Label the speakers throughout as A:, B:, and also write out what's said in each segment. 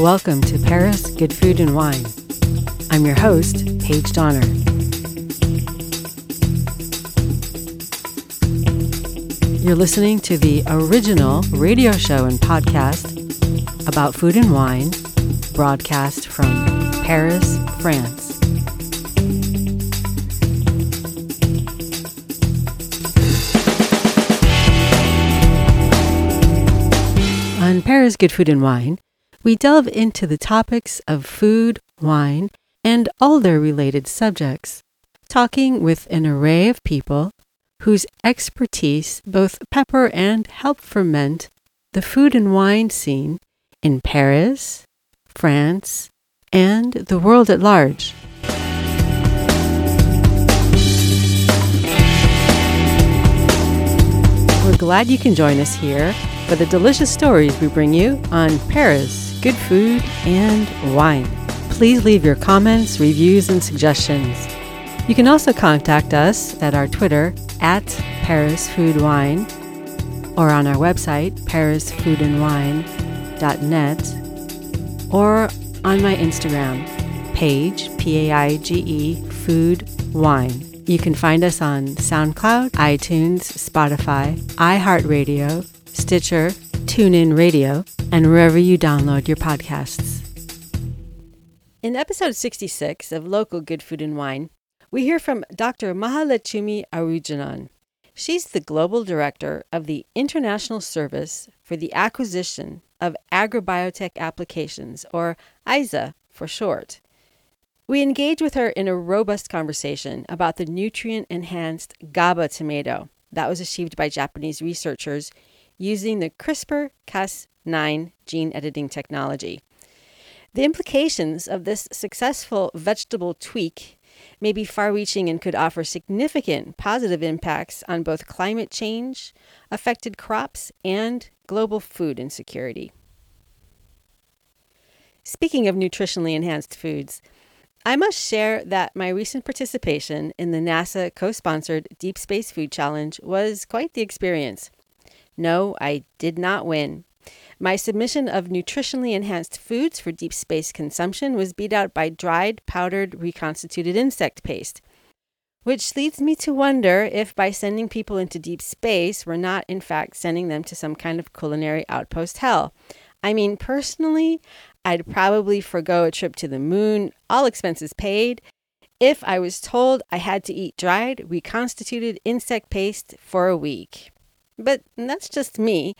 A: Welcome to Paris Good Food and Wine. I'm your host, Paige Donner. You're listening to the original radio show and podcast about food and wine, broadcast from Paris, France. On Paris Good Food and Wine, we delve into the topics of food, wine, and all their related subjects, talking with an array of people whose expertise both pepper and help ferment the food and wine scene in Paris, France, and the world at large. We're glad you can join us here for the delicious stories we bring you on Paris, good food, and wine. Please leave your comments, reviews, and suggestions. You can also contact us at our Twitter at Paris Food Wine or on our website, parisfoodandwine.net, or on my Instagram, Paige, P A I G E, Food Wine. You can find us on SoundCloud, iTunes, Spotify, iHeartRadio, Stitcher, TuneIn Radio, and wherever you download your podcasts. In episode 66 of Local Good Food and Wine, we hear from Dr. Mahaletchumi Arujanan. She's the Global Director of the International Service for the Acquisition of Agrobiotech Applications, or ISA for short. We engage with her in a robust conversation about the nutrient enhanced GABA tomato that was achieved by Japanese researchers using the CRISPR Cas9 gene editing technology. The implications of this successful vegetable tweak may be far reaching and could offer significant positive impacts on both climate change, affected crops, and global food insecurity. Speaking of nutritionally enhanced foods, I must share that my recent participation in the NASA co sponsored Deep Space Food Challenge was quite the experience. No, I did not win. My submission of nutritionally enhanced foods for deep space consumption was beat out by dried, powdered, reconstituted insect paste. Which leads me to wonder if by sending people into deep space, we're not in fact sending them to some kind of culinary outpost hell. I mean, personally, I'd probably forego a trip to the moon, all expenses paid, if I was told I had to eat dried, reconstituted insect paste for a week. But that's just me,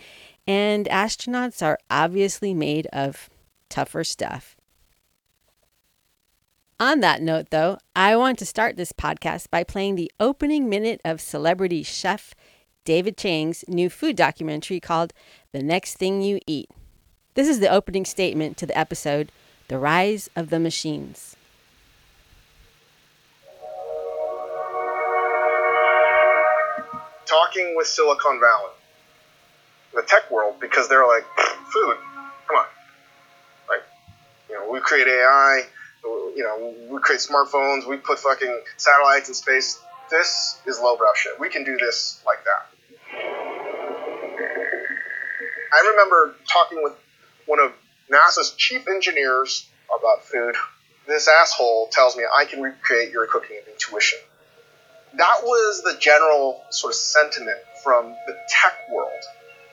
A: and astronauts are obviously made of tougher stuff. On that note, though, I want to start this podcast by playing the opening minute of celebrity chef David Chang's new food documentary called The Next Thing You Eat. This is the opening statement to the episode The Rise of the Machines.
B: Talking with Silicon Valley, the tech world, because they're like, food, come on. Like, you know, we create AI, you know, we create smartphones, we put fucking satellites in space. This is lowbrow shit. We can do this like that. I remember talking with one of NASA's chief engineers about food. This asshole tells me I can recreate your cooking intuition. That was the general sort of sentiment from the tech world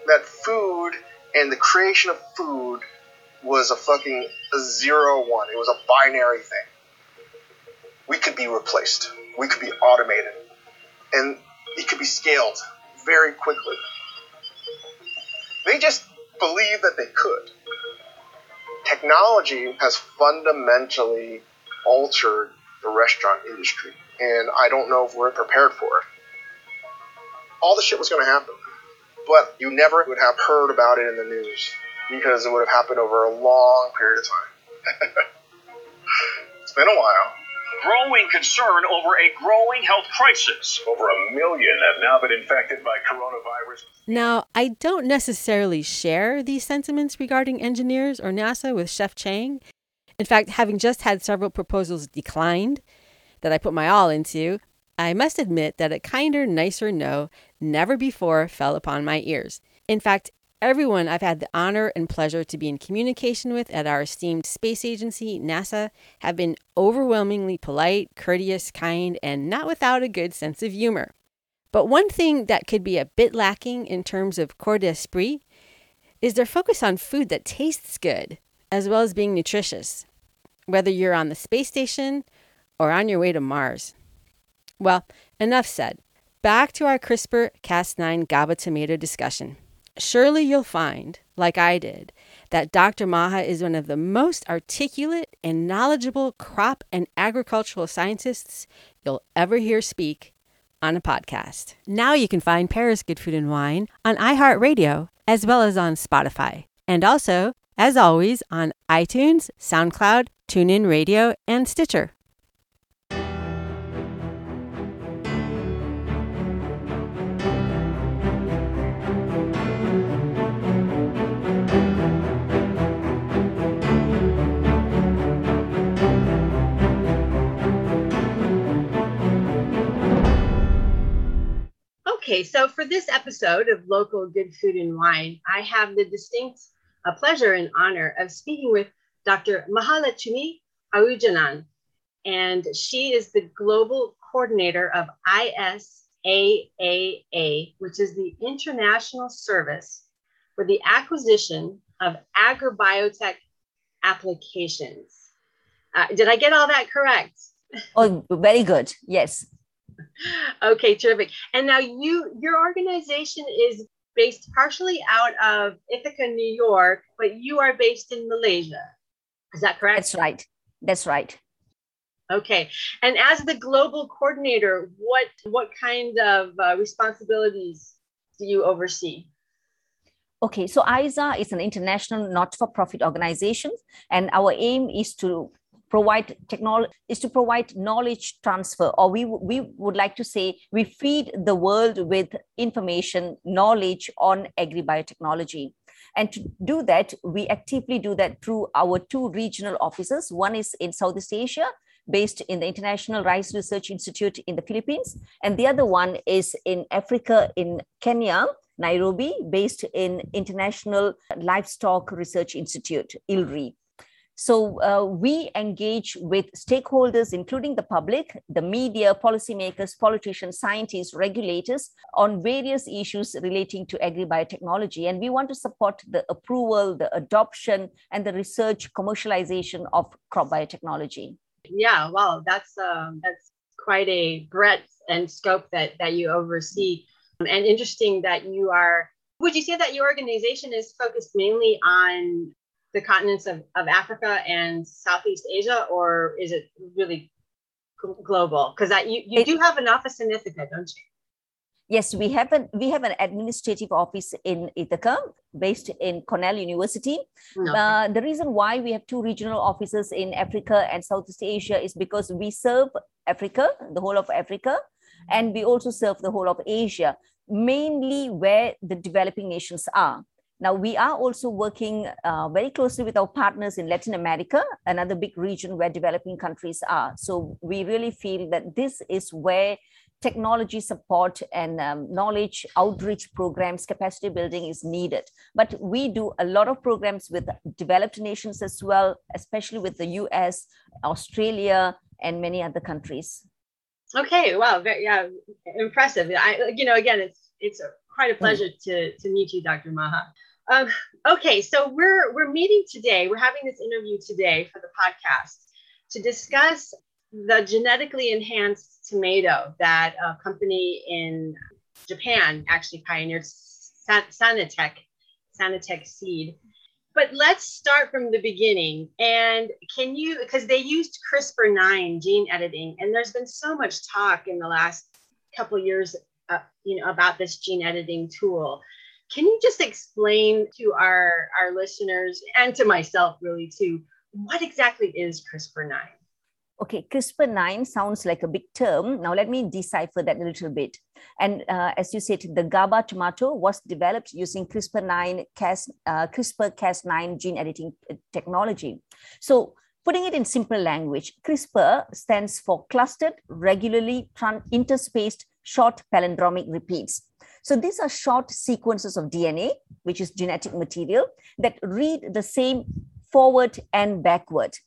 B: that food and the creation of food was a fucking zero one. It was a binary thing. We could be replaced. We could be automated. And it could be scaled very quickly. They just believed that they could. Technology has fundamentally altered the restaurant industry, and I don't know if we're prepared for it. All the shit was going to happen, but you never would have heard about it in the news because it would have happened over a long period of time. it's been a while.
C: Growing concern over a growing health crisis.
D: Over a million have now been infected by coronavirus.
A: Now, I don't necessarily share these sentiments regarding engineers or NASA with Chef Chang. In fact, having just had several proposals declined that I put my all into, I must admit that a kinder, nicer no never before fell upon my ears. In fact, Everyone I've had the honor and pleasure to be in communication with at our esteemed space agency, NASA, have been overwhelmingly polite, courteous, kind, and not without a good sense of humor. But one thing that could be a bit lacking in terms of corps d'esprit is their focus on food that tastes good, as well as being nutritious, whether you're on the space station or on your way to Mars. Well, enough said. Back to our CRISPR Cas9 GABA tomato discussion. Surely you'll find, like I did, that Dr. Maha is one of the most articulate and knowledgeable crop and agricultural scientists you'll ever hear speak on a podcast. Now you can find Paris Good Food and Wine on iHeartRadio as well as on Spotify. And also, as always, on iTunes, SoundCloud, TuneIn Radio, and Stitcher.
E: Okay, so for this episode of Local Good Food and Wine, I have the distinct uh, pleasure and honor of speaking with Dr. Mahalakshmi Arujanan, and she is the global coordinator of ISAAA, which is the International Service for the Acquisition of Agrobiotech Applications. Uh, did I get all that correct?
F: Oh, very good. Yes
E: okay, terrific. And now you, your organization is based partially out of Ithaca, New York, but you are based in Malaysia. Is that correct?
F: That's right. That's right.
E: Okay. And as the global coordinator, what what kind of uh, responsibilities do you oversee?
F: Okay, so ISA is an international not-for-profit organization, and our aim is to provide technology is to provide knowledge transfer or we we would like to say we feed the world with information knowledge on agri biotechnology and to do that we actively do that through our two regional offices. One is in southeast asia based in the international rice research institute in the philippines and the other one is in africa in kenya nairobi based in international livestock research institute ilri so uh, we engage with stakeholders, including the public, the media, policymakers, politicians, scientists, regulators on various issues relating to agribiotechnology. And we want to support the approval, the adoption, and the research commercialization of crop biotechnology.
E: Yeah, wow, that's um, that's quite a breadth and scope that that you oversee, and interesting that you are. Would you say that your organization is focused mainly on the continents of, of Africa and Southeast Asia, or is it really global? Because you, you it, do have an office in Ithaca, don't you?
F: Yes, we have an we have an administrative office in Ithaca, based in Cornell University. Uh, the reason why we have two regional offices in Africa and Southeast Asia is because we serve Africa, the whole of Africa, and we also serve the whole of Asia, mainly where the developing nations are. Now, we are also working uh, very closely with our partners in Latin America, another big region where developing countries are. So, we really feel that this is where technology support and um, knowledge outreach programs, capacity building is needed. But we do a lot of programs with developed nations as well, especially with the US, Australia, and many other countries.
E: Okay, wow, very, yeah, impressive. I, you know, again, it's it's quite a pleasure to to meet you, Dr. Maha. Um, okay, so we're we're meeting today. We're having this interview today for the podcast to discuss the genetically enhanced tomato that a company in Japan actually pioneered, Sanatech, Sanatech seed. But let's start from the beginning. And can you, because they used CRISPR 9 gene editing, and there's been so much talk in the last couple years, uh, you know, about this gene editing tool. Can you just explain to our, our listeners and to myself, really, too, what exactly is CRISPR 9?
F: Okay, CRISPR 9 sounds like a big term. Now, let me decipher that a little bit. And uh, as you said, the GABA tomato was developed using CRISPR 9 Cas, uh, CRISPR Cas9 gene editing uh, technology. So, putting it in simple language, CRISPR stands for clustered, regularly interspaced short palindromic repeats. So these are short sequences of DNA, which is genetic material, that read the same forward and backward.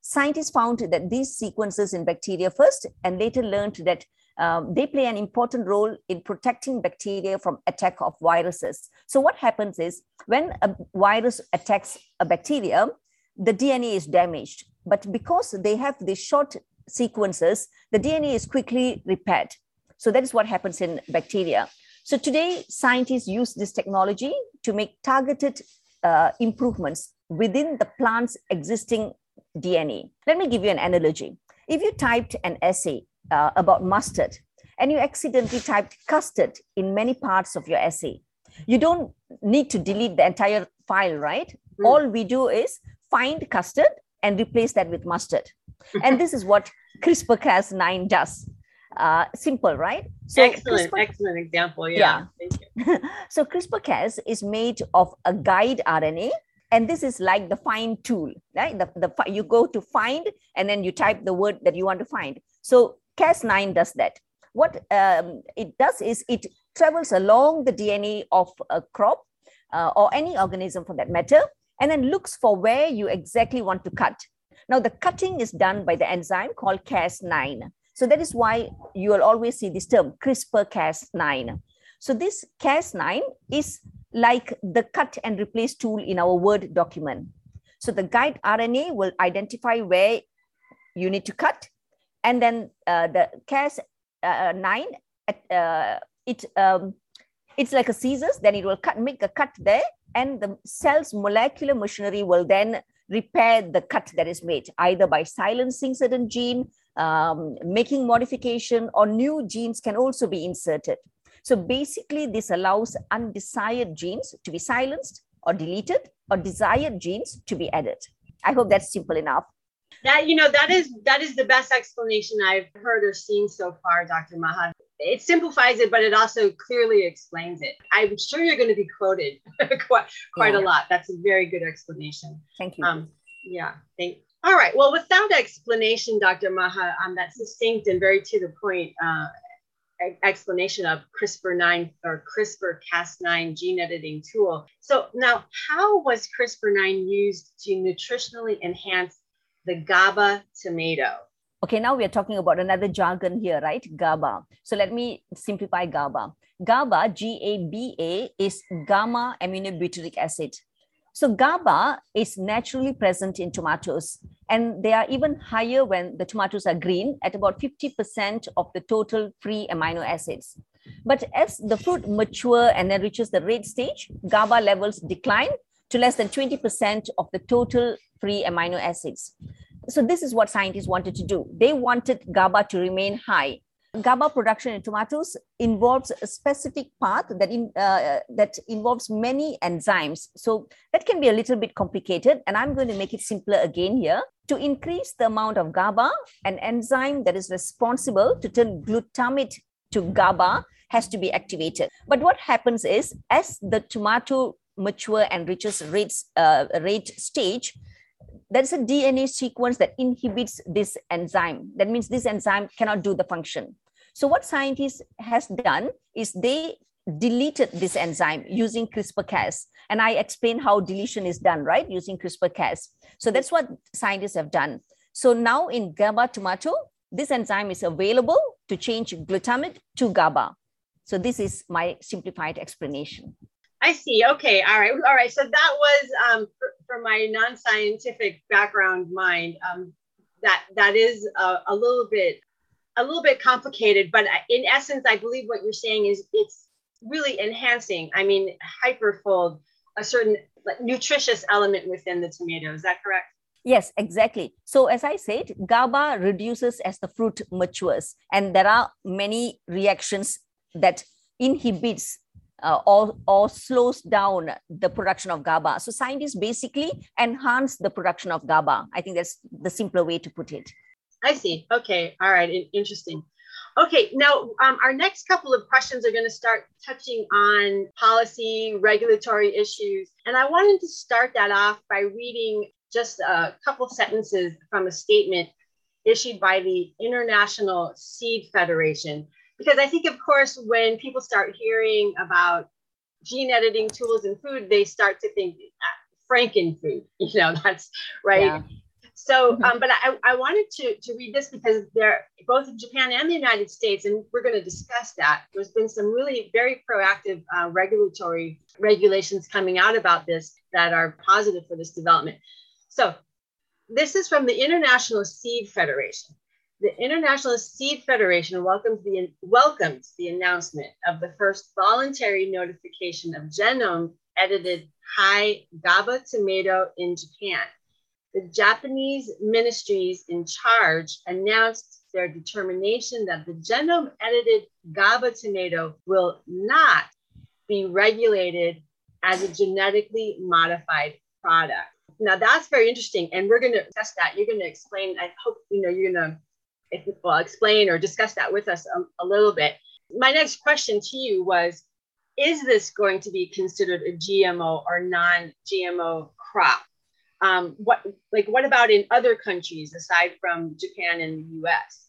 F: Scientists found that these sequences in bacteria first and later learned that um, they play an important role in protecting bacteria from attack of viruses. So what happens is when a virus attacks a bacteria, the DNA is damaged. But because they have these short sequences, the DNA is quickly repaired. So that is what happens in bacteria. So today, scientists use this technology to make targeted uh, improvements within the plant's existing DNA. Let me give you an analogy. If you typed an essay uh, about mustard and you accidentally typed custard in many parts of your essay, you don't need to delete the entire file, right? Mm. All we do is find custard and replace that with mustard. and this is what CRISPR Cas9 does. Uh, simple, right?
E: So excellent, CRISPR, excellent example. Yeah.
F: yeah. so CRISPR Cas is made of a guide RNA and this is like the find tool right the, the you go to find and then you type the word that you want to find so cas9 does that what um, it does is it travels along the dna of a crop uh, or any organism for that matter and then looks for where you exactly want to cut now the cutting is done by the enzyme called cas9 so that is why you will always see this term crispr cas9 so this cas9 is like the cut and replace tool in our Word document. So the guide RNA will identify where you need to cut. And then uh, the Cas9, uh, uh, it, um, it's like a scissors, then it will cut, make a cut there. And the cell's molecular machinery will then repair the cut that is made, either by silencing certain gene, um, making modification, or new genes can also be inserted. So basically, this allows undesired genes to be silenced or deleted or desired genes to be added. I hope that's simple enough.
E: That you know that is that is the best explanation I've heard or seen so far, Dr. Maha. It simplifies it, but it also clearly explains it. I'm sure you're going to be quoted quite, quite yeah. a lot. That's a very good explanation.
F: Thank you.
E: Um, yeah, thank. All right. Well, without explanation, Dr. Maha, um, that's succinct and very to the point. Uh, explanation of CRISPR-9 or CRISPR-Cas9 gene editing tool. So now, how was CRISPR-9 used to nutritionally enhance the GABA tomato?
F: Okay, now we are talking about another jargon here, right? GABA. So let me simplify GABA. GABA, G-A-B-A, is gamma aminobutyric acid. So GABA is naturally present in tomatoes, and they are even higher when the tomatoes are green at about 50% of the total free amino acids. But as the fruit mature and then reaches the red stage, GABA levels decline to less than 20% of the total free amino acids. So this is what scientists wanted to do. They wanted GABA to remain high GABA production in tomatoes involves a specific path that, in, uh, that involves many enzymes. So that can be a little bit complicated, and I'm going to make it simpler again here. To increase the amount of GABA, an enzyme that is responsible to turn glutamate to GABA has to be activated. But what happens is, as the tomato mature and reaches rate, uh, rate stage, there is a DNA sequence that inhibits this enzyme. That means this enzyme cannot do the function. So what scientists has done is they deleted this enzyme using CRISPR-Cas. And I explained how deletion is done, right? Using CRISPR-Cas. So that's what scientists have done. So now in GABA tomato, this enzyme is available to change glutamate to GABA. So this is my simplified explanation.
E: I see. Okay. All right. All right. So that was um, for my non-scientific background mind. Um, that that is a, a little bit a little bit complicated, but in essence, I believe what you're saying is it's really enhancing. I mean, hyperfold a certain like, nutritious element within the tomato. Is that correct?
F: Yes, exactly. So as I said, GABA reduces as the fruit matures, and there are many reactions that inhibits uh, or, or slows down the production of GABA. So scientists basically enhance the production of GABA. I think that's the simpler way to put it.
E: I see. Okay. All right. Interesting. Okay, now um, our next couple of questions are going to start touching on policy, regulatory issues. And I wanted to start that off by reading just a couple sentences from a statement issued by the International Seed Federation. Because I think, of course, when people start hearing about gene editing tools in food, they start to think uh, frankenfood. You know, that's right. Yeah. So, mm-hmm. um, but I, I wanted to, to read this because there, both in Japan and the United States, and we're going to discuss that. There's been some really very proactive uh, regulatory regulations coming out about this that are positive for this development. So, this is from the International Seed Federation. The International Seed Federation welcomes the, welcomes the announcement of the first voluntary notification of genome edited high GABA tomato in Japan the Japanese ministries in charge announced their determination that the genome edited GABA tomato will not be regulated as a genetically modified product. Now that's very interesting, and we're going to test that. You're going to explain. I hope you know you're going to well explain or discuss that with us a, a little bit. My next question to you was: Is this going to be considered a GMO or non-GMO crop? um, what like what about in other countries aside from japan and the us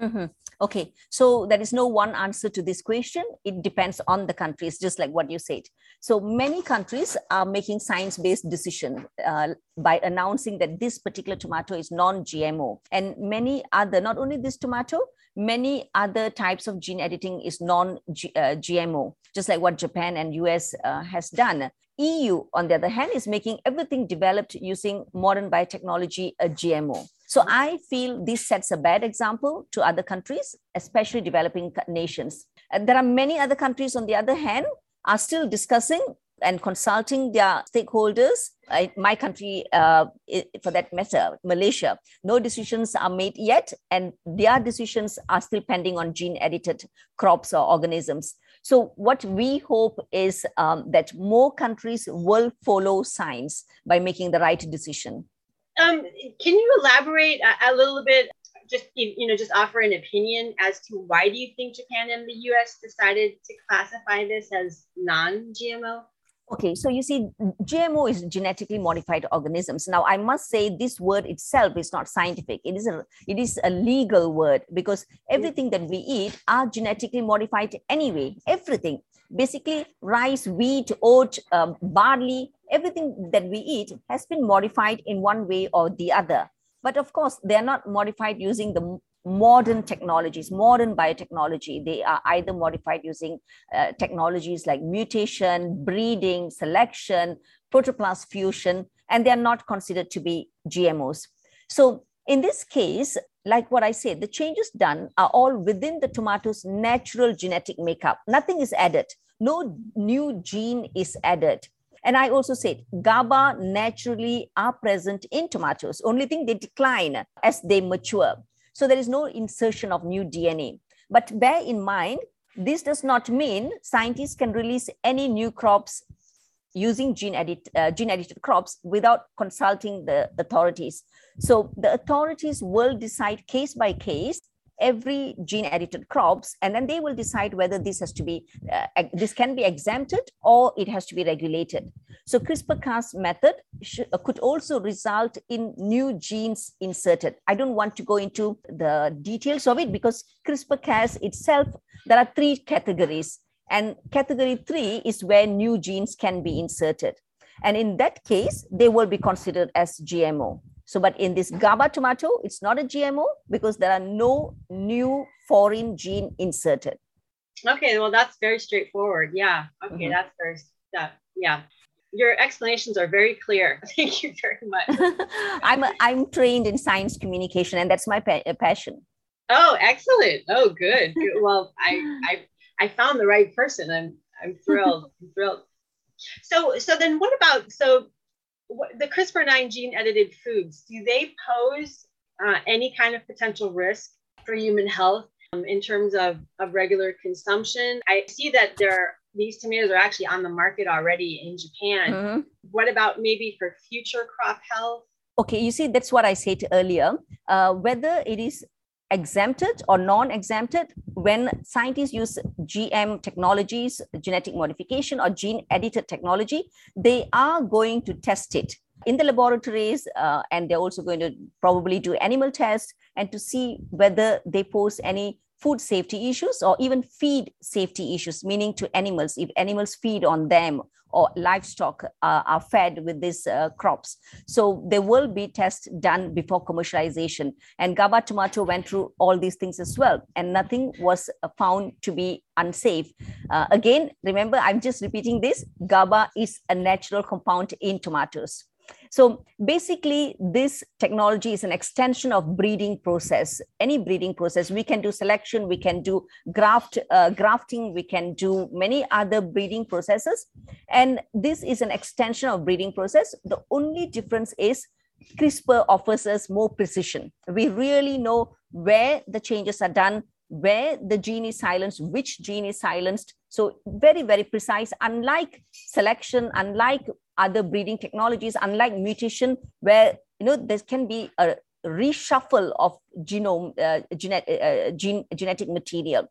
F: mm-hmm. Okay so there is no one answer to this question. It depends on the countries just like what you said. So many countries are making science-based decision uh, by announcing that this particular tomato is non-gmo and many other not only this tomato many other types of gene editing is non-gmo uh, just like what japan and us uh, has done. EU, on the other hand, is making everything developed using modern biotechnology, a GMO. So. I feel this sets a bad example to other countries, especially developing nations. And there are many other countries, on the other hand, are still discussing and consulting their stakeholders. my country, uh, for that matter, Malaysia, no decisions are made yet, and their decisions are still pending on gene edited crops or organisms. So, what we hope is um, that more countries will follow science by making the right decision.
E: Um, can you elaborate a, a little bit? Just you know, just offer an opinion as to why do you think Japan and the U.S. decided to classify this as non-GMO?
F: Okay, so you see, GMO is genetically modified organisms. Now, I must say this word itself is not scientific. It is a it is a legal word because everything that we eat are genetically modified anyway. Everything, basically, rice, wheat, oat, um, barley, everything that we eat has been modified in one way or the other. But of course, they are not modified using the modern technologies, modern biotechnology. They are either modified using uh, technologies like mutation, breeding, selection, protoplast fusion, and they are not considered to be GMOs. So in this case, like what I said, the changes done are all within the tomato's natural genetic makeup. Nothing is added. No new gene is added. And I also said GABA naturally are present in tomatoes. Only thing they decline as they mature. So there is no insertion of new DNA. But bear in mind, this does not mean scientists can release any new crops using gene, edit, uh, gene edited crops without consulting the authorities. So the authorities will decide case by case every gene edited crops and then they will decide whether this has to be uh, this can be exempted or it has to be regulated. So crispr cas method uh, could also result in new genes inserted. I don't want to go into the details of it because crispr cas itself there are three categories and category 3 is where new genes can be inserted and in that case they will be considered as gmo so, but in this GABA tomato, it's not a GMO because there are no new foreign gene inserted.
E: Okay, well, that's very straightforward. Yeah. Okay, mm-hmm. that's very, that, yeah. Your explanations are very clear. Thank you very much.
F: I'm a, I'm trained in science communication, and that's my pa- passion.
E: Oh, excellent! Oh, good. well, I I I found the right person. I'm I'm thrilled. I'm thrilled. So so then, what about so the CRISPR-9 gene edited foods, do they pose uh, any kind of potential risk for human health um, in terms of, of regular consumption? I see that there these tomatoes are actually on the market already in Japan. Mm-hmm. What about maybe for future crop health?
F: Okay, you see, that's what I said earlier. Uh, whether it is exempted or non-exempted when scientists use gm technologies genetic modification or gene edited technology they are going to test it in the laboratories uh, and they're also going to probably do animal tests and to see whether they pose any food safety issues or even feed safety issues, meaning to animals, if animals feed on them or livestock uh, are fed with these uh, crops. So there will be tests done before commercialization. And GABA tomato went through all these things as well, and nothing was found to be unsafe. Uh, again, remember, I'm just repeating this GABA is a natural compound in tomatoes. So basically, this technology is an extension of breeding process. Any breeding process, we can do selection, we can do graft, uh, grafting, we can do many other breeding processes. And this is an extension of breeding process. The only difference is CRISPR offers us more precision. We really know where the changes are done, where the gene is silenced, which gene is silenced. So very, very precise, unlike selection, unlike other breeding technologies, unlike mutation, where you know there can be a reshuffle of genome, uh, genet- uh, gene, genetic material.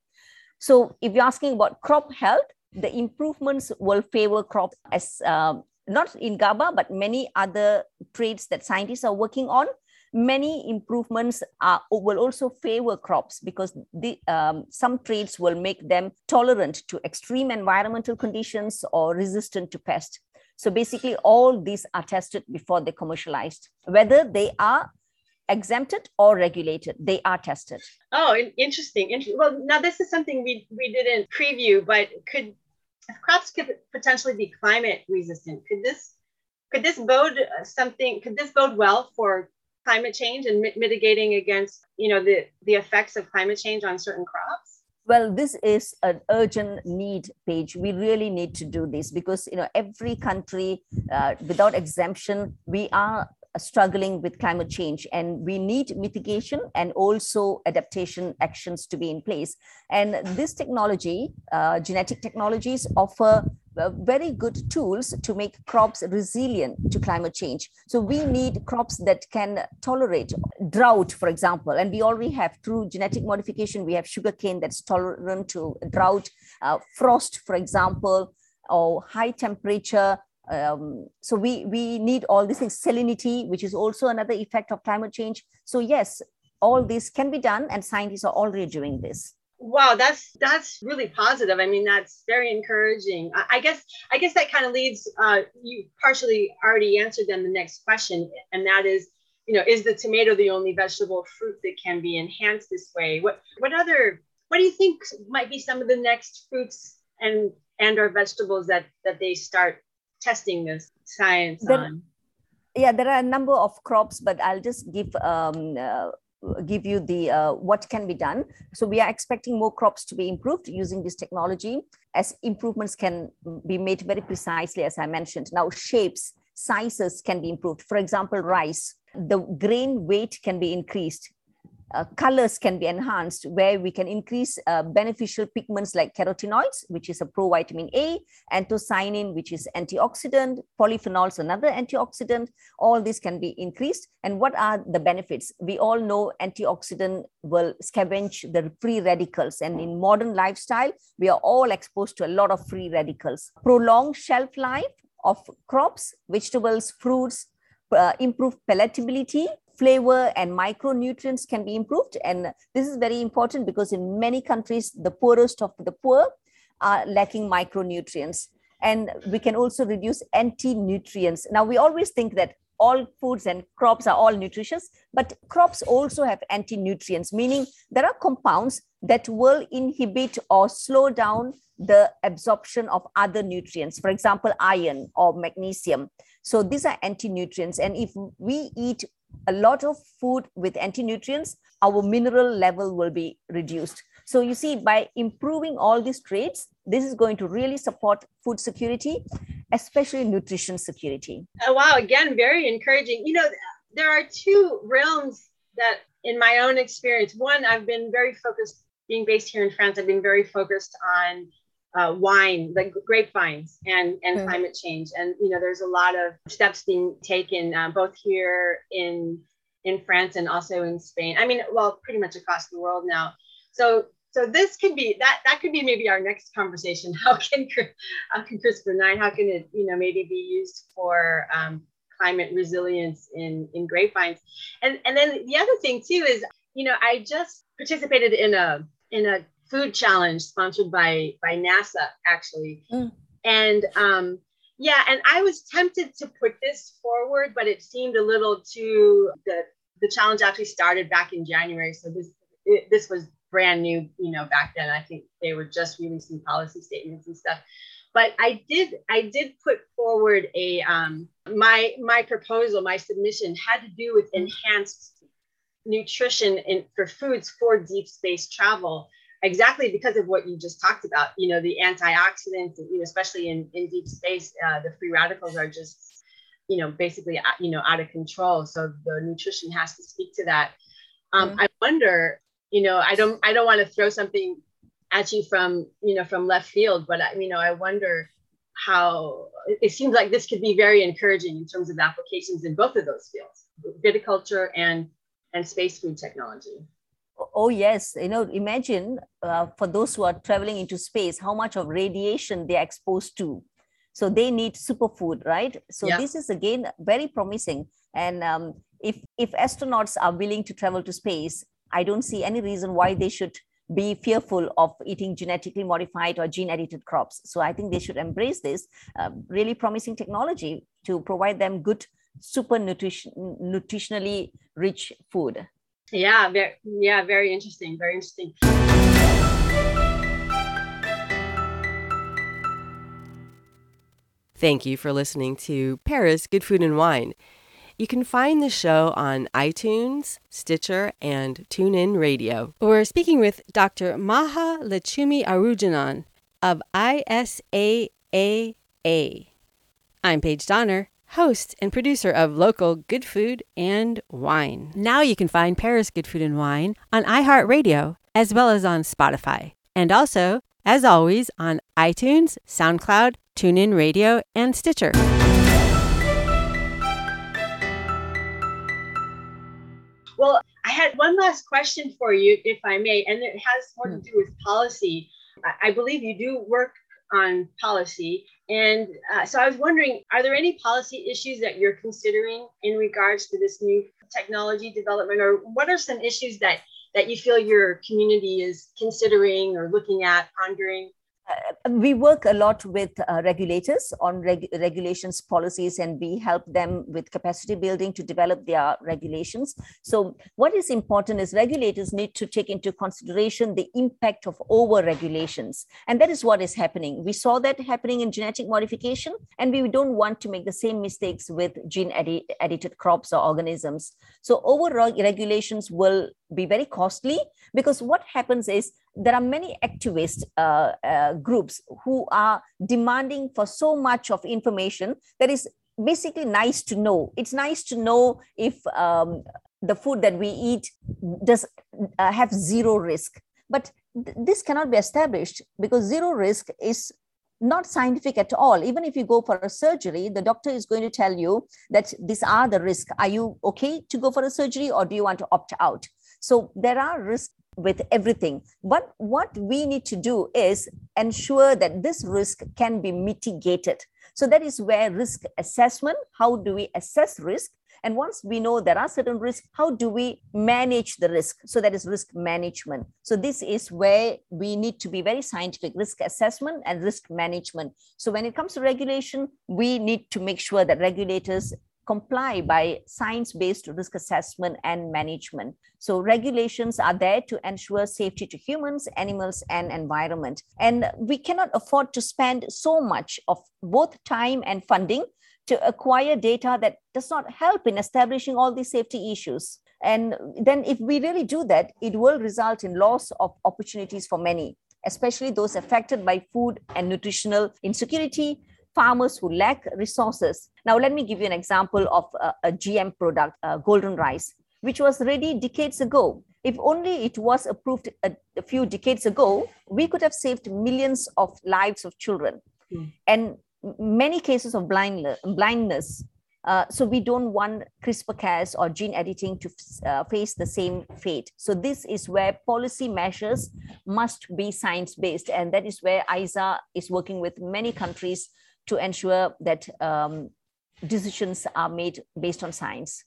F: So if you're asking about crop health, the improvements will favor crops as um, not in GABA, but many other traits that scientists are working on many improvements are, will also favor crops because the, um, some traits will make them tolerant to extreme environmental conditions or resistant to pests. So basically, all these are tested before they commercialized, whether they are exempted or regulated. They are tested.
E: Oh, interesting. Well, now this is something we we didn't preview, but could if crops could potentially be climate resistant? Could this could this bode something? Could this bode well for climate change and mit- mitigating against you know the the effects of climate change on certain crops
F: well this is an urgent need Paige. we really need to do this because you know every country uh, without exemption we are struggling with climate change and we need mitigation and also adaptation actions to be in place and this technology uh, genetic technologies offer very good tools to make crops resilient to climate change. So we need crops that can tolerate drought, for example, and we already have through genetic modification, we have sugarcane that's tolerant to drought, uh, frost, for example, or high temperature. Um, so we, we need all these things, salinity, which is also another effect of climate change. So yes, all this can be done and scientists are already doing this
E: wow that's that's really positive. I mean that's very encouraging. I, I guess i guess that kind of leads uh, you partially already answered then the next question and that is you know is the tomato the only vegetable fruit that can be enhanced this way? What what other what do you think might be some of the next fruits and and or vegetables that that they start testing this science there, on?
F: Yeah there are a number of crops but i'll just give um, uh, give you the uh, what can be done. So we are expecting more crops to be improved using this technology as improvements can be made very precisely, as I mentioned. Now shapes, sizes can be improved. For example, rice, the grain weight can be increased uh, colors can be enhanced where we can increase uh, beneficial pigments like carotenoids, which is a provitamin A, anthocyanin, which is antioxidant, polyphenols, another antioxidant. All this can be increased. And what are the benefits? We all know antioxidant will scavenge the free radicals. And in modern lifestyle, we are all exposed to a lot of free radicals. Prolonged shelf life of crops, vegetables, fruits, uh, improve palatability flavor and micronutrients can be improved. And this is very important because in many countries, the poorest of the poor are lacking micronutrients. And we can also reduce anti-nutrients. Now, we always think that all foods and crops are all nutritious, but crops also have anti-nutrients, meaning there are compounds that will inhibit or slow down the absorption of other nutrients, for example, iron or magnesium. So these are anti-nutrients. And if we eat a lot of food with anti-nutrients, our mineral level will be reduced. So you see, by improving all these traits, this is going to really support food security, especially nutrition security.
E: Oh, wow, again, very encouraging. You know, there are two realms that, in my own experience, one, I've been very focused, being based here in France, I've been very focused on uh, wine, like grapevines and, and mm. climate change. And, you know, there's a lot of steps being taken uh, both here in, in France and also in Spain. I mean, well, pretty much across the world now. So, so this could be that that could be maybe our next conversation. How can how can CRISPR nine? How can it you know maybe be used for um, climate resilience in in grapevines? And and then the other thing too is you know I just participated in a in a food challenge sponsored by by NASA actually, mm. and um, yeah, and I was tempted to put this forward, but it seemed a little too the the challenge actually started back in January, so this it, this was brand new, you know, back then. I think they were just releasing policy statements and stuff. But I did I did put forward a um, my my proposal, my submission had to do with enhanced nutrition in, for foods for deep space travel exactly because of what you just talked about you know the antioxidants you know, especially in, in deep space uh, the free radicals are just you know basically uh, you know out of control. So the nutrition has to speak to that. Um, mm-hmm. i wonder you know i don't i don't want to throw something at you from you know from left field but I, you know i wonder how it seems like this could be very encouraging in terms of applications in both of those fields viticulture and and space food technology
F: oh yes. You know imagine uh, for those who are traveling into space how much of radiation they're exposed to. So they need superfood right? So yeah. this is again very promising. And um, if if astronauts are willing to travel to space i don't see any reason why they should be fearful of eating genetically modified or gene edited crops. So i think they should embrace this uh, really promising technology to provide them good super nutrition nutritionally rich food
E: yeah very yeah very interesting very interesting.
A: Thank you for listening to paris good food and wine. You can find the show on itunes stitcher and tunein radio. We're speaking with dr Mahaletchumi arujanan of isaaa i'm paige donner host and producer of local good food and wine. Now you can find Paris Good Food and Wine on iHeartRadio as well as on Spotify. And also, as always, on iTunes, SoundCloud, TuneIn Radio, and Stitcher.
E: Well, I had one last question for you, if I may, and it has more to hmm. do with policy. I believe you do work on policy. And uh, so I was wondering, are there any policy issues that you're considering in regards to this new technology development, or what are some issues that that you feel your community is considering or looking at, pondering?
F: Uh, we work a lot with uh, regulators on reg- regulations policies and we help them with capacity building to develop their regulations. So what is important is regulators need to take into consideration the impact of over regulations and that is what is happening. We saw that happening in genetic modification and we don't want to make the same mistakes with gene edi- edited crops or organisms. So over regulations will be very costly because what happens is there are many activist uh, uh, groups who are demanding for so much of information that is basically nice to know. It's nice to know if um, the food that we eat does uh, have zero risk. But th- this cannot be established because zero risk is not scientific at all. Even if you go for a surgery the doctor is going to tell you that these are the risks are you okay to go for a surgery or do you want to opt out? So there are risks with everything. But what we need to do is ensure that this risk can be mitigated. So that is where risk assessment, how do we assess risk? And once we know there are certain risks, how do we manage the risk? So that is risk management. So this is where we need to be very scientific risk assessment and risk management. So when it comes to regulation, we need to make sure that regulators comply by science-based risk assessment and management. So regulations are there to ensure safety to humans, animals, and environment. And we cannot afford to spend so much of both time and funding to acquire data that does not help in establishing all these safety issues. And then if we really do that, it will result in loss of opportunities for many, especially those affected by food and nutritional insecurity, farmers who lack resources. Now, let me give you an example of a, a GM product, uh, golden rice, which was ready decades ago. If only it was approved a, a, few decades ago, we could have saved millions of lives of children mm. and many cases of blind, blindness. Uh, so we don't want CRISPR-Cas or gene editing to uh, face the same fate. So this is where policy measures must be science-based, and that is where ISA is working with many countries to ensure that um, decisions are made based on science.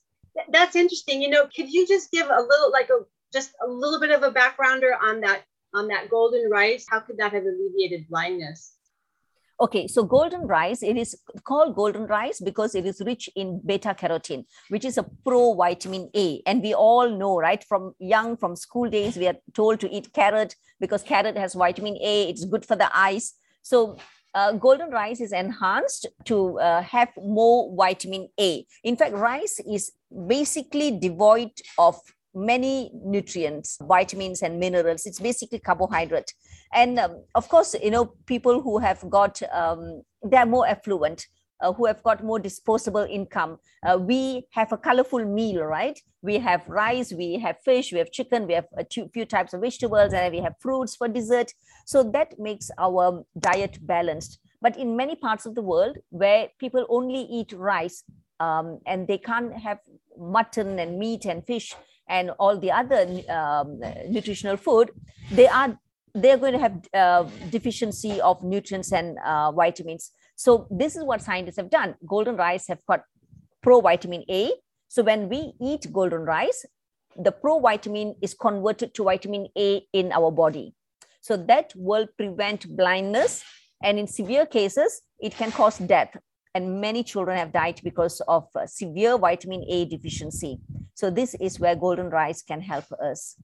E: That's interesting. You know, could you just give a little, like a just a little bit of a backgrounder on that on that golden rice, how could that have alleviated blindness?
F: Okay, so golden rice, it is called golden rice because it is rich in beta carotene, which is a pro vitamin A. And we all know, right, from young, from school days, we are told to eat carrot because carrot has vitamin A, it's good for the eyes. So uh, golden rice is enhanced to uh, have more vitamin A. In fact, rice is basically devoid of many nutrients, vitamins and minerals. It's basically carbohydrate. And um, of course, you know, people who have got, um, they're more affluent, uh, who have got more disposable income. Uh, we have a colorful meal, right? We have rice, we have fish, we have chicken, we have a few types of vegetables, and we have fruits for dessert. So that makes our diet balanced. But in many parts of the world where people only eat rice um, and they can't have mutton and meat and fish, and all the other um, nutritional food, they are they're going to have uh, deficiency of nutrients and uh, vitamins. So this is what scientists have done. Golden rice have got provitamin A. So when we eat golden rice, the provitamin is converted to vitamin A in our body. So that will prevent blindness. And in severe cases, it can cause death and many children have died because of uh, severe vitamin A deficiency. So this is where golden rice can help us.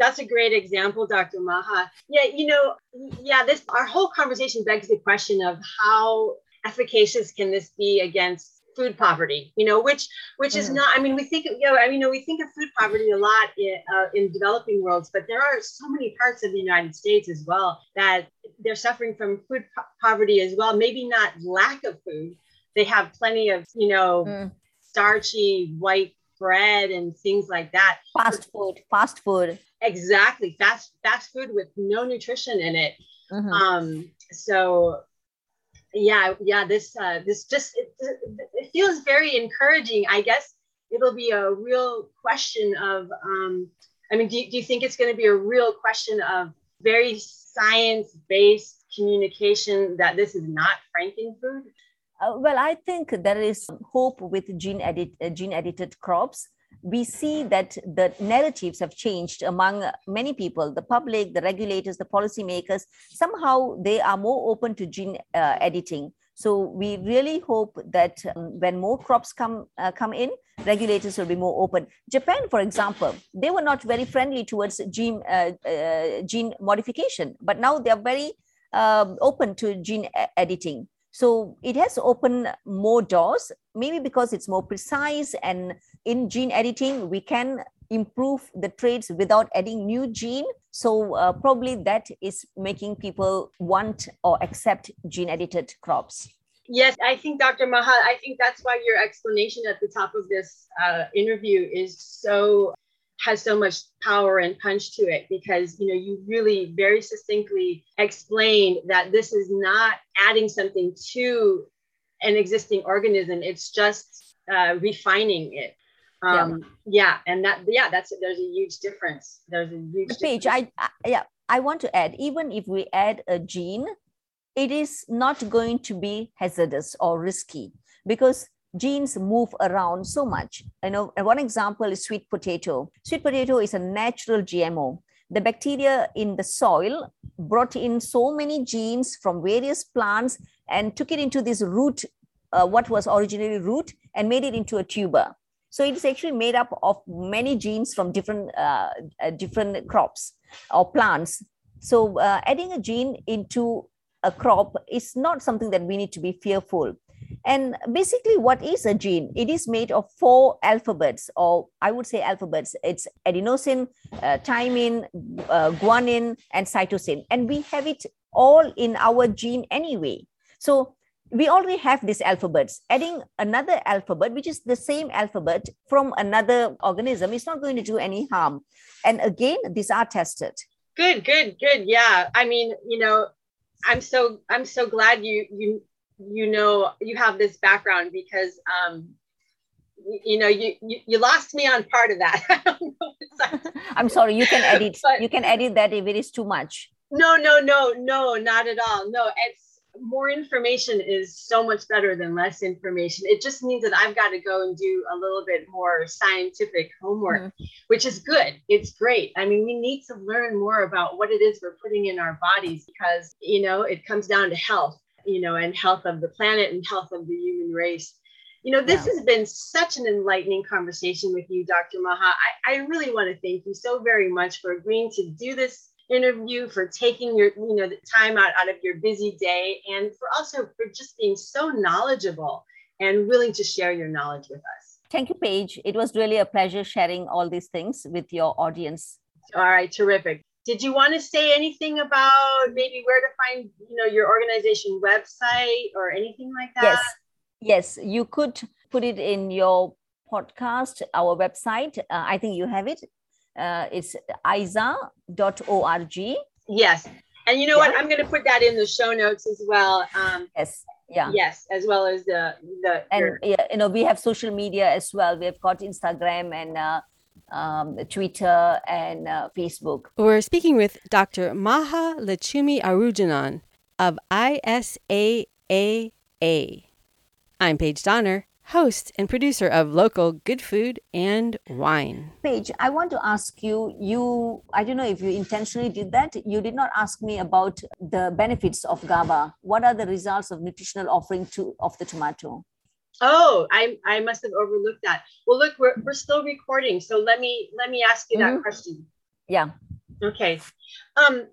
E: That's a great example, Dr. Maha. Yeah, you know, yeah, this our whole conversation begs the question of how efficacious can this be against food poverty you know which which is mm. not i mean we think you know i mean you know, we think of food poverty a lot in, uh, in developing worlds but there are so many parts of the united states as well that they're suffering from food po- poverty as well maybe not lack of food they have plenty of you know mm. starchy white bread and things like that.
F: Fast food fast food.
E: Exactly. Fast fast food with no nutrition in it. Mm-hmm. um so yeah yeah this uh this just it, it feels very encouraging. I guess it'll be a real question of um i mean do, do you think it's going to be a real question of very science based communication that this is not frankenfood
F: uh, well, I think there is hope with gene edit uh, gene edited crops. We see that the narratives have changed among many people, the public, the regulators, the policymakers. Somehow they are more open to gene uh, editing. So we really hope that um, when more crops come uh, come in, regulators will be more open. Japan, for example, they were not very friendly towards gene uh, uh, gene modification, but now they are very um, open to gene editing. So it has opened more doors, maybe because it's more precise. And in gene editing, we can improve the traits without adding new gene. So uh, probably that is making people want or accept gene edited crops.
E: Yes, I think Dr. Maha, I think that's why your explanation at the top of this uh, interview is so has so much power and punch to it because you know you really very succinctly explained that this is not adding something to an existing organism. It's just uh, refining it. Um, yeah. yeah and that yeah that's there's a huge difference. There's a huge
F: Paige, I, I yeah i want to add even if we add a gene it is not going to be hazardous or risky because genes move around so much. I know, one example is sweet potato. Sweet potato is a natural GMO. The bacteria in the soil brought in so many genes from various plants and took it into this root, uh, what was originally root, and made it into a tuber. So it is actually made up of many genes from different uh, uh, different crops or plants. So uh, adding a gene into a crop is not something that we need to be fearful. And basically, what is a gene? It is made of four alphabets, or I would say alphabets. It's adenosine, uh, thymine, uh, guanine, and cytosine. And we have it all in our gene anyway. So we already have these alphabets. Adding another alphabet, which is the same alphabet from another organism, is not going to do any harm. And again, these are tested.
E: Good, good, good. Yeah. I mean, you know, I'm so I'm so glad you you you know you have this background because um you, you know you, you, you lost me on part of that
F: i'm sorry you can edit but, you can edit that if it is too much
E: no no no no not at all no it's more information is so much better than less information. It just means that I've got to go and do a little bit more scientific homework, mm-hmm. which is good. It's great. I mean, we need to learn more about what it is we're putting in our bodies because, you know, it comes down to health, you know, and health of the planet and health of the human race. You know, this yeah. has been such an enlightening conversation with you, Dr. Maha. I, I really want to thank you so very much for agreeing to do this interview, for taking your, you know, the time out, out of your busy day, and for also for just being so knowledgeable and willing to share your knowledge with us.
F: Thank you, Paige. It was really a pleasure sharing all these things with your audience.
E: All right, terrific. Did you want to say anything about maybe where to find, you know, your organization website or anything like that?
F: Yes, yes, you could put it in your podcast, our website. Uh, I think you have it uh, it's isaaa.org.
E: Yes. And you know yeah. what? I'm going to put that in the show notes as well. Um,
F: yes. Yeah.
E: Yes, as well as the the.
F: And your... yeah, you know, we have social media as well. We've got Instagram and uh, um, Twitter and uh, Facebook.
A: We're speaking with Dr. Mahaletchumi Arujanan of ISAAA. I'm Paige Donner host and producer of local good food and wine.
F: Paige, I want to ask you, you I don't know if you intentionally did that. You did not ask me about the benefits of GABA. What are the results of nutritional offering to of the tomato?
E: Oh, I I must have overlooked that. Well, look, we're, we're still recording, so let me let me ask you mm-hmm. that question.
F: Yeah.
E: Okay. Um,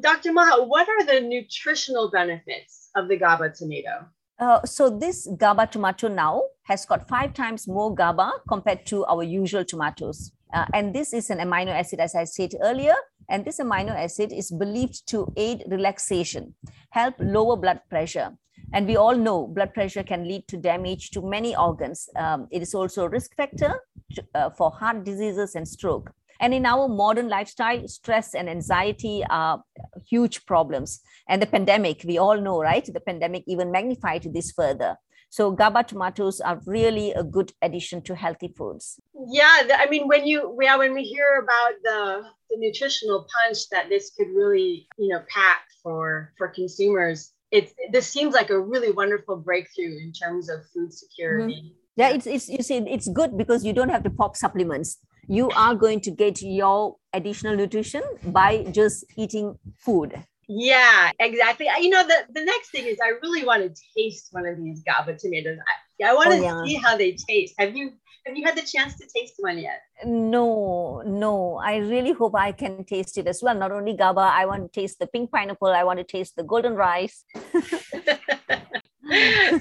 E: Dr. Maha, what are the nutritional benefits of the GABA tomato?
F: Uh, so this GABA tomato now has got five times more GABA compared to our usual tomatoes. Uh, and this is an amino acid, as I said earlier. And this amino acid is believed to aid relaxation, help lower blood pressure. And we all know blood pressure can lead to damage to many organs. Um, it is also a risk factor to, uh, for heart diseases and stroke. And in our modern lifestyle, stress and anxiety are huge problems. And the pandemic, we all know, right? The pandemic even magnified this further. So GABA tomatoes are really a good addition to healthy foods.
E: Yeah, I mean, when you yeah, when we hear about the the nutritional punch that this could really you know pack for for consumers, it's this seems like a really wonderful breakthrough in terms of food security. Mm-hmm.
F: Yeah, it's, it's you see it's good because you don't have to pop supplements you are going to get your additional nutrition by just eating food.
E: Yeah, exactly. You know, the, the next thing is I really want to taste one of these GABA tomatoes. I, I want to oh, yeah. see how they taste. Have you have you had the chance to taste one yet?
F: No, no. I really hope I can taste it as well. Not only GABA, I want to taste the pink pineapple. I want to taste the golden rice.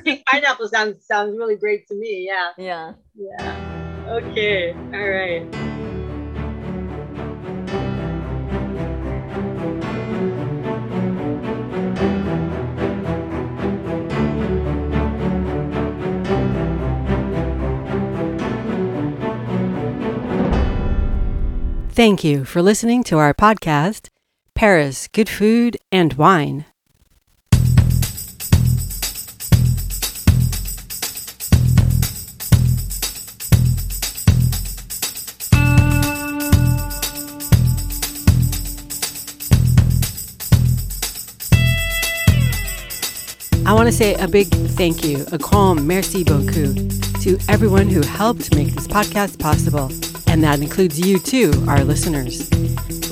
E: pink pineapple sounds sounds really great to me. Yeah.
F: Yeah.
E: Yeah. Okay, all right.
A: Thank you for listening to our podcast, Paris Good Food and Wine. I want to say a big thank you, a grand merci beaucoup, to everyone who helped make this podcast possible. And that includes you too, our listeners.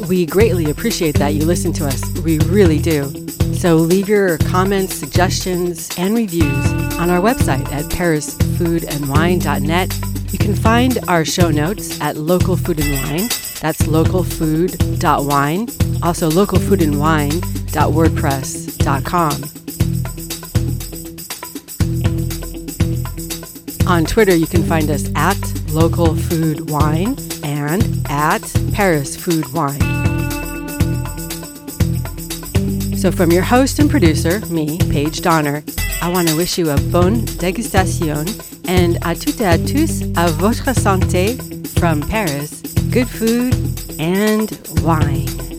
A: We greatly appreciate that you listen to us. We really do. So leave your comments, suggestions, and reviews on our website at parisfoodandwine.net. You can find our show notes at Local Food and Wine. That's localfood.wine. Also localfoodandwine.wordpress.com. On Twitter, you can find us at Local Food Wine and at Paris Food Wine. So, from your host and producer, me, Paige Donner, I want to wish you a bonne dégustation and à toutes et à tous, à votre santé from Paris, good food and wine.